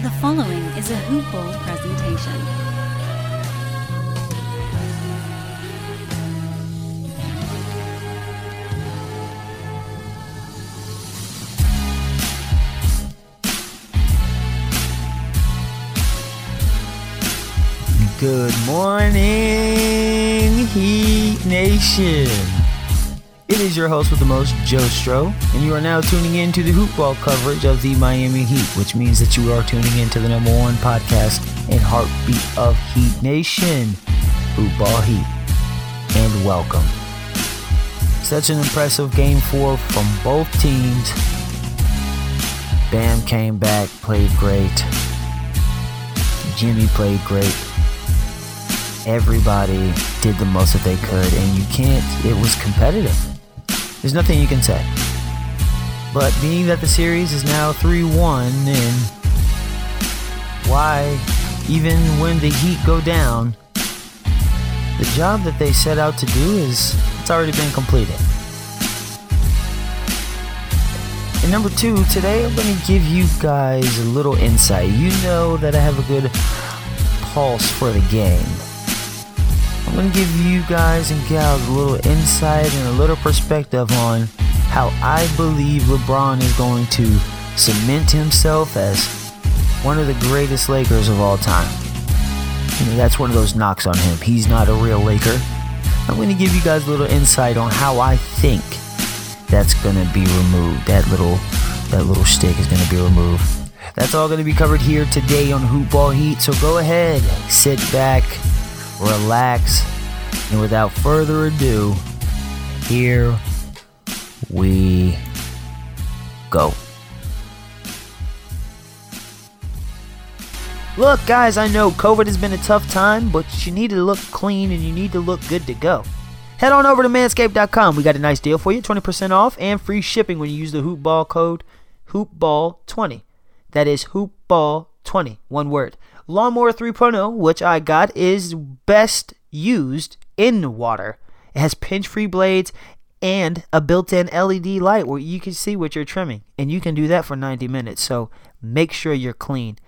The following is a Hoop presentation. Good morning, Heat Nation. It is your host with the most, Joe Stroh, and you are now tuning in to the hoopball coverage of the Miami Heat, which means that you are tuning in to the number one podcast and heartbeat of Heat Nation, Hoopball Heat. And welcome. Such an impressive game four from both teams. Bam came back, played great. Jimmy played great everybody did the most that they could, and you can't, it was competitive. There's nothing you can say. But being that the series is now 3 1, and why, even when the Heat go down, the job that they set out to do is, it's already been completed. And number two, today I'm going to give you guys a little insight. You know that I have a good pulse for the game. I'm to give you guys and gals a little insight and a little perspective on how I believe LeBron is going to cement himself as one of the greatest Lakers of all time. You know, that's one of those knocks on him. He's not a real Laker. I'm to give you guys a little insight on how I think that's to be removed. That little that little stick is to be removed. That's all to be covered here today on Hoopball Heat. So go ahead, sit back, relax, and without further ado, here we go. Look, guys, I know COVID has been a tough time, but you need to look clean and you need to look good to go. Head on over to manscaped.com. We got a nice deal for you 20% off and free shipping when you use the hoopball code hoopball20. That is hoopball20, one word. Lawnmower 3.0, which I got, is best used in water. It has pinch free blades and a built in LED light where you can see what you're trimming. And you can do that for 90 minutes. So make sure you're clean.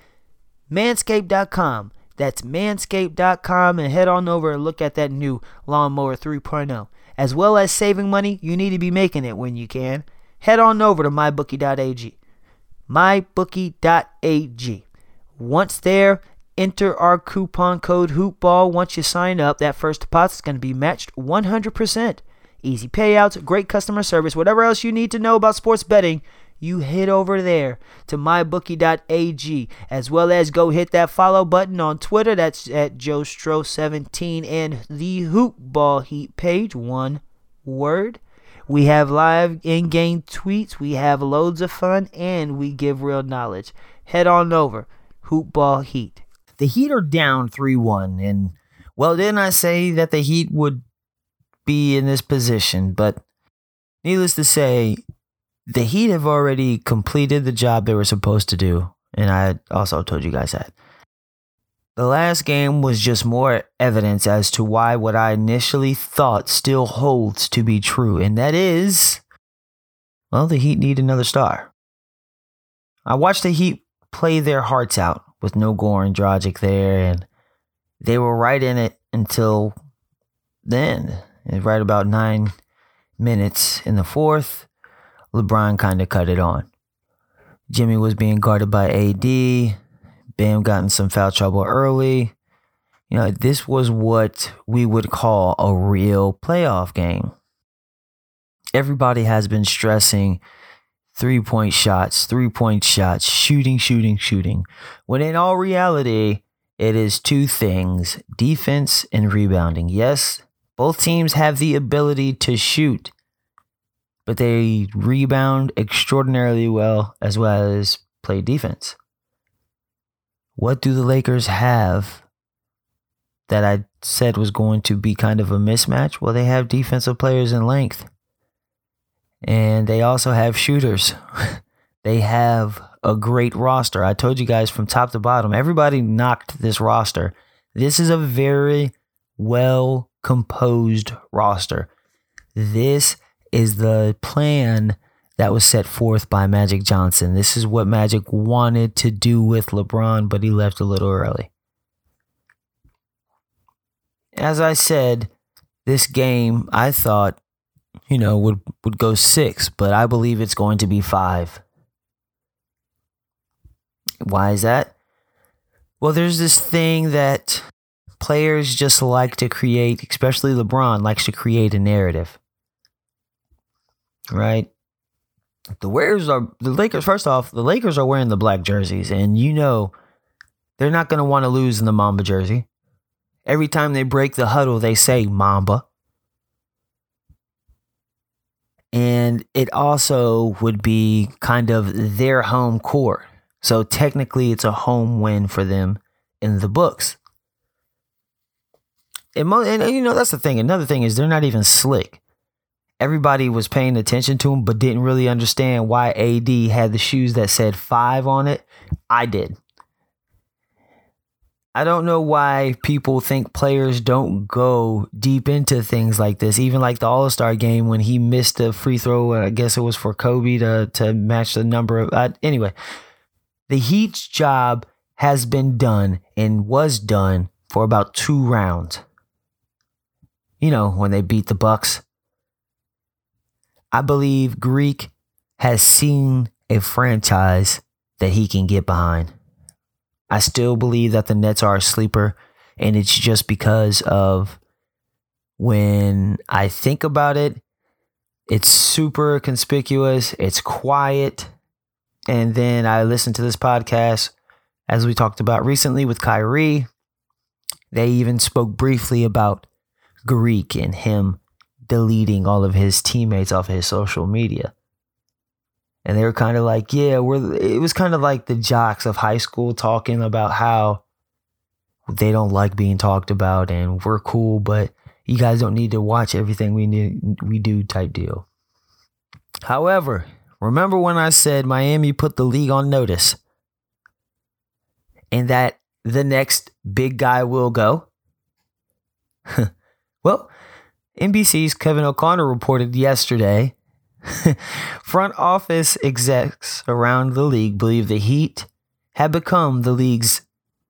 Manscaped.com. That's manscaped.com and head on over and look at that new Lawnmower 3.0. As well as saving money, you need to be making it when you can. Head on over to mybookie.ag. Mybookie.ag. Once there, enter our coupon code HOOPBALL. Once you sign up, that first deposit is going to be matched 100%. Easy payouts, great customer service, whatever else you need to know about sports betting, you head over there to mybookie.ag as well as go hit that follow button on Twitter. That's at JoeStro17 and the Hoopball Heat page. One word. We have live in game tweets, we have loads of fun, and we give real knowledge. Head on over. Hoopball Heat. The Heat are down 3 1, and well, didn't I say that the Heat would be in this position? But needless to say, the Heat have already completed the job they were supposed to do, and I also told you guys that. The last game was just more evidence as to why what I initially thought still holds to be true, and that is, well, the Heat need another star. I watched the Heat play their hearts out with no Goran Dragic there, and they were right in it until then. And right about nine minutes in the fourth, LeBron kind of cut it on. Jimmy was being guarded by AD. Bam got in some foul trouble early. You know, this was what we would call a real playoff game. Everybody has been stressing three point shots, three point shots, shooting, shooting, shooting. When in all reality, it is two things defense and rebounding. Yes, both teams have the ability to shoot, but they rebound extraordinarily well as well as play defense. What do the Lakers have that I said was going to be kind of a mismatch? Well, they have defensive players in length. And they also have shooters. they have a great roster. I told you guys from top to bottom, everybody knocked this roster. This is a very well composed roster. This is the plan that was set forth by Magic Johnson. This is what Magic wanted to do with LeBron, but he left a little early. As I said, this game I thought, you know, would would go 6, but I believe it's going to be 5. Why is that? Well, there's this thing that players just like to create, especially LeBron likes to create a narrative. Right? The Warriors are the Lakers. First off, the Lakers are wearing the black jerseys, and you know they're not going to want to lose in the Mamba jersey. Every time they break the huddle, they say Mamba. And it also would be kind of their home court. So technically, it's a home win for them in the books. And, mo- and you know, that's the thing. Another thing is they're not even slick everybody was paying attention to him, but didn't really understand why AD had the shoes that said five on it. I did. I don't know why people think players don't go deep into things like this. Even like the All Star game when he missed a free throw, I guess it was for Kobe to to match the number of. Uh, anyway, the Heat's job has been done and was done for about two rounds. You know when they beat the Bucks I believe Greek has seen a franchise that he can get behind. I still believe that the Nets are a sleeper, and it's just because of when I think about it, it's super conspicuous, it's quiet. And then I listened to this podcast, as we talked about recently with Kyrie. They even spoke briefly about Greek and him deleting all of his teammates off of his social media. And they were kind of like, yeah, we're it was kind of like the jocks of high school talking about how they don't like being talked about and we're cool, but you guys don't need to watch everything we need we do type deal. However, remember when I said Miami put the league on notice and that the next big guy will go? well, NBC's Kevin O'Connor reported yesterday front office execs around the league believe the Heat have become the league's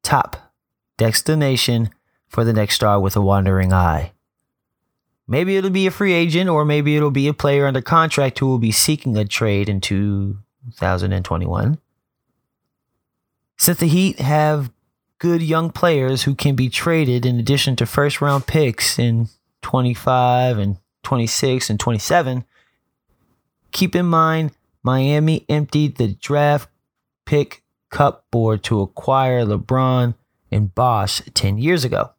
top destination for the next star with a wandering eye. Maybe it'll be a free agent, or maybe it'll be a player under contract who will be seeking a trade in 2021. Since the Heat have good young players who can be traded in addition to first round picks in 25 and 26 and 27. Keep in mind, Miami emptied the draft pick cup board to acquire LeBron and Bosh 10 years ago.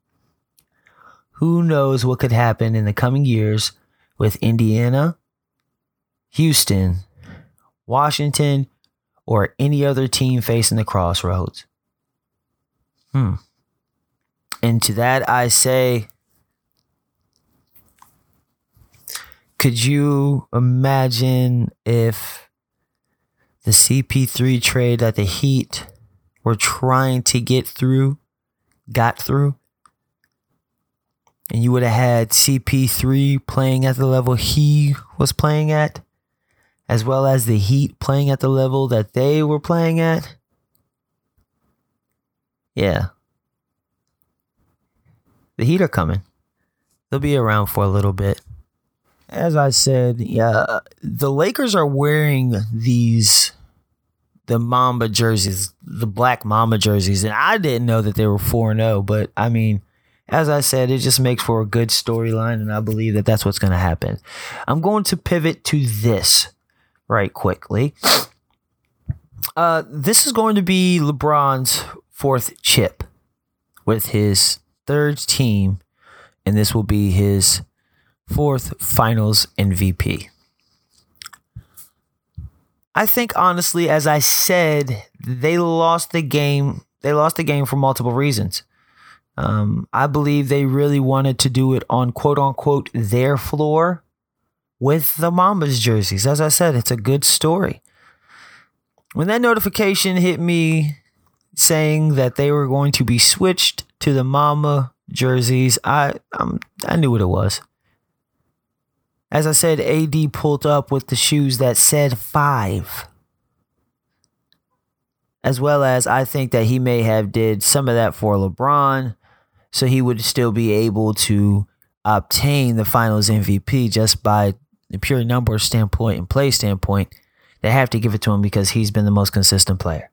Who knows what could happen in the coming years with Indiana, Houston, Washington, or any other team facing the crossroads? Hmm. And to that I say, could you imagine if the CP3 trade that the Heat were trying to get through got through? And you would have had CP3 playing at the level he was playing at, as well as the Heat playing at the level that they were playing at. Yeah. The Heat are coming. They'll be around for a little bit as I said, yeah, the Lakers are wearing these the Mamba jerseys, the black Mamba jerseys, and I didn't know that they were 4 0, but I mean, as I said, it just makes for a good storyline, and I believe that that's what's going to happen. I'm going to pivot to this right quickly. Uh, this is going to be LeBron's fourth chip with his third team, and this will be his fourth finals MVP. I think honestly, as I said, they lost the game. They lost the game for multiple reasons. Um, I believe they really wanted to do it on quote unquote their floor with the Mambas jerseys. As I said, it's a good story. When that notification hit me saying that they were going to be switched to the Mamba jerseys, I I knew what it was As I said, AD pulled up with the shoes that said five. As well as I think that he may have did some of that for LeBron, so he would still be able to obtain the finals MVP just by the pure number standpoint and play standpoint. They have to give it to him because he's been the most consistent player.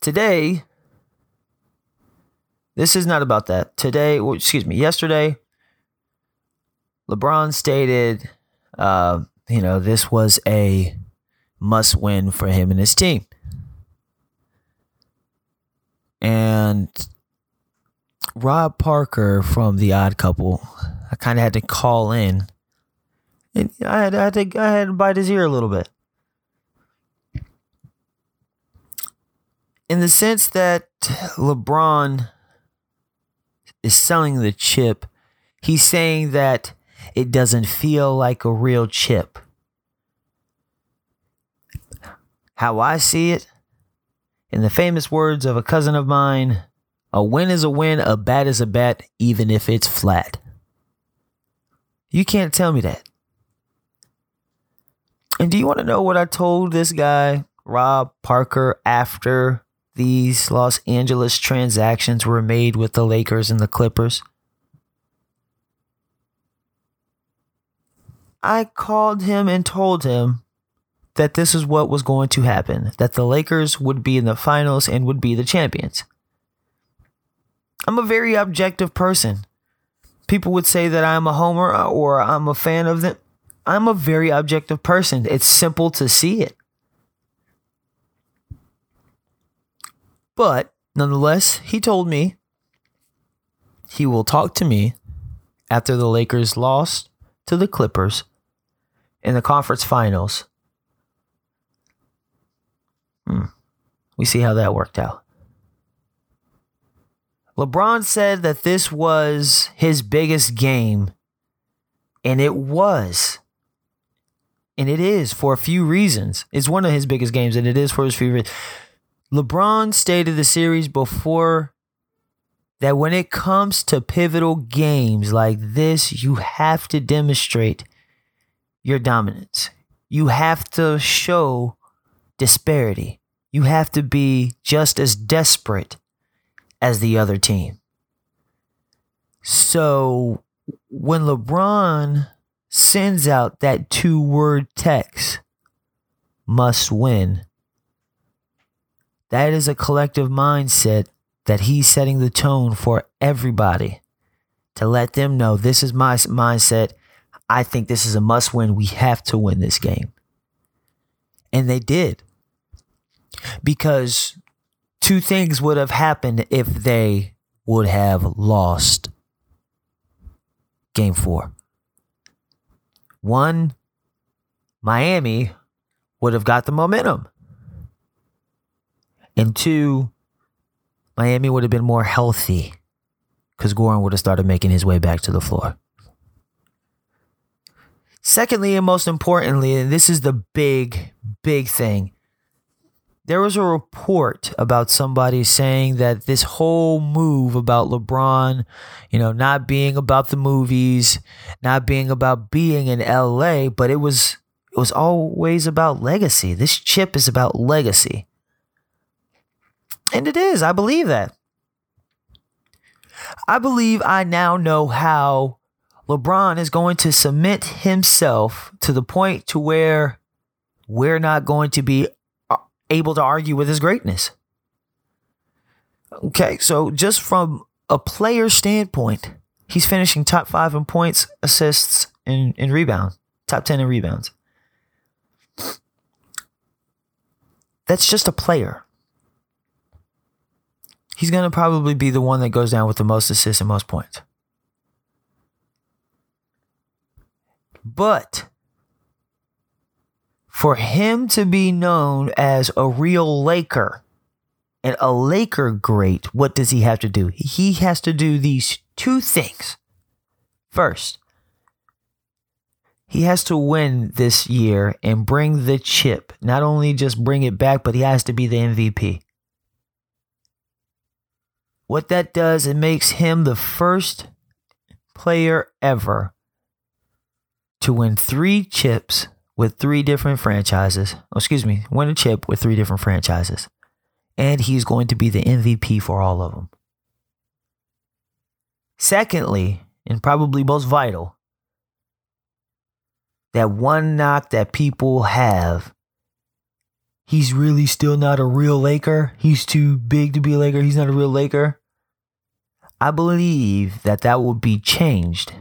Today, this is not about that. Today, excuse me, yesterday, LeBron stated, uh, you know, this was a must win for him and his team. And Rob Parker from The Odd Couple, I kind of had to call in. And I had, I had to I had to bite his ear a little bit. In the sense that LeBron is selling the chip, he's saying that it doesn't feel like a real chip. How I see it, in the famous words of a cousin of mine, a win is a win, a bet is a bet, even if it's flat. You can't tell me that. And do you want to know what I told this guy, Rob Parker, after these Los Angeles transactions were made with the Lakers and the Clippers? I called him and told him that this is what was going to happen that the Lakers would be in the finals and would be the champions. I'm a very objective person. People would say that I'm a homer or I'm a fan of them. I'm a very objective person. It's simple to see it. But nonetheless, he told me he will talk to me after the Lakers lost to the Clippers in the conference finals Hmm. We see how that worked out. LeBron said that this was his biggest game, and it was. And it is for a few reasons. It's one of his biggest games, and it is for his few reasons. LeBron stated the series before that when it comes to pivotal games like this, you have to demonstrate your dominance. You have to show disparity. You have to be just as desperate as the other team. So when LeBron sends out that two word text, must win, that is a collective mindset that he's setting the tone for everybody to let them know this is my mindset. I think this is a must win. We have to win this game. And they did because two things would have happened if they would have lost game four. One, Miami would have got the momentum. And two, Miami would have been more healthy because Goran would have started making his way back to the floor. Secondly, and most importantly, and this is the big, big thing, there was a report about somebody saying that this whole move about LeBron, you know, not being about the movies, not being about being in LA, but it was it was always about legacy. This chip is about legacy. And it is. I believe that. I believe I now know how LeBron is going to submit himself to the point to where we're not going to be uh, able to argue with his greatness. Okay, so just from a player standpoint, he's finishing top five in points, assists, and, and rebounds, top 10 in rebounds. That's just a player. He's going to probably be the one that goes down with the most assists and most points. But for him to be known as a real Laker and a Laker great, what does he have to do? He has to do these two things. First, he has to win this year and bring the chip. Not only just bring it back, but he has to be the MVP. What that does, it makes him the first player ever to win three chips with three different franchises. Oh, excuse me, win a chip with three different franchises. And he's going to be the MVP for all of them. Secondly, and probably most vital, that one knock that people have he's really still not a real Laker. He's too big to be a Laker. He's not a real Laker. I believe that that will be changed.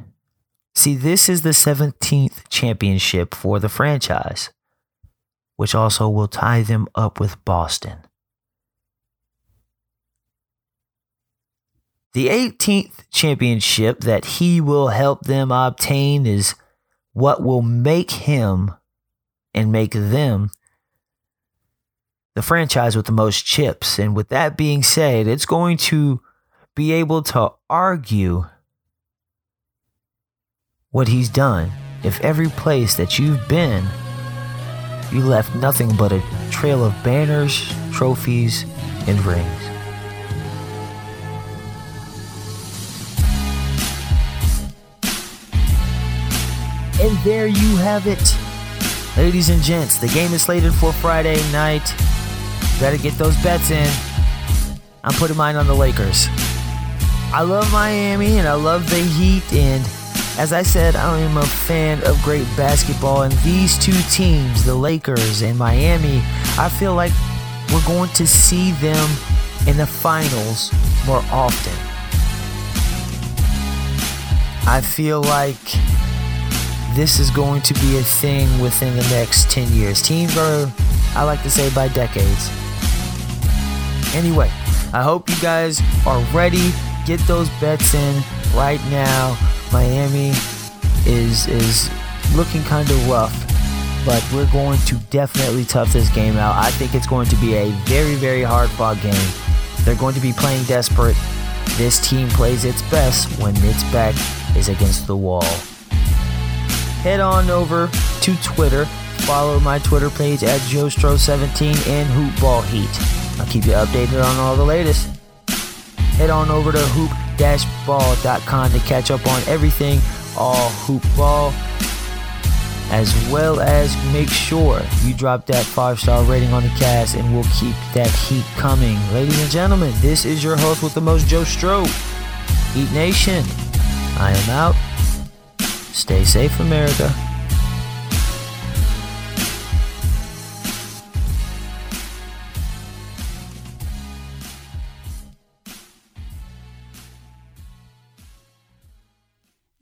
See, this is the 17th championship for the franchise, which also will tie them up with Boston. The 18th championship that he will help them obtain is what will make him and make them the franchise with the most chips. And with that being said, it's going to be able to argue what he's done if every place that you've been, you left nothing but a trail of banners, trophies, and rings. And there you have it. Ladies and gents, the game is slated for Friday night. Better get those bets in. I'm putting mine on the Lakers. I love Miami and I love the Heat. And as I said, I am a fan of great basketball. And these two teams, the Lakers and Miami, I feel like we're going to see them in the finals more often. I feel like this is going to be a thing within the next 10 years. Teams are, I like to say, by decades. Anyway, I hope you guys are ready. Get those bets in right now. Miami is is looking kind of rough, but we're going to definitely tough this game out. I think it's going to be a very very hard fought game. They're going to be playing desperate. This team plays its best when its back is against the wall. Head on over to Twitter. Follow my Twitter page at JoeStro17 and Hoopball Heat. I'll keep you updated on all the latest. Head on over to hoop-ball.com to catch up on everything all hoop ball, as well as make sure you drop that five star rating on the cast, and we'll keep that heat coming. Ladies and gentlemen, this is your host with the most, Joe Stro. Heat Nation, I am out. Stay safe, America.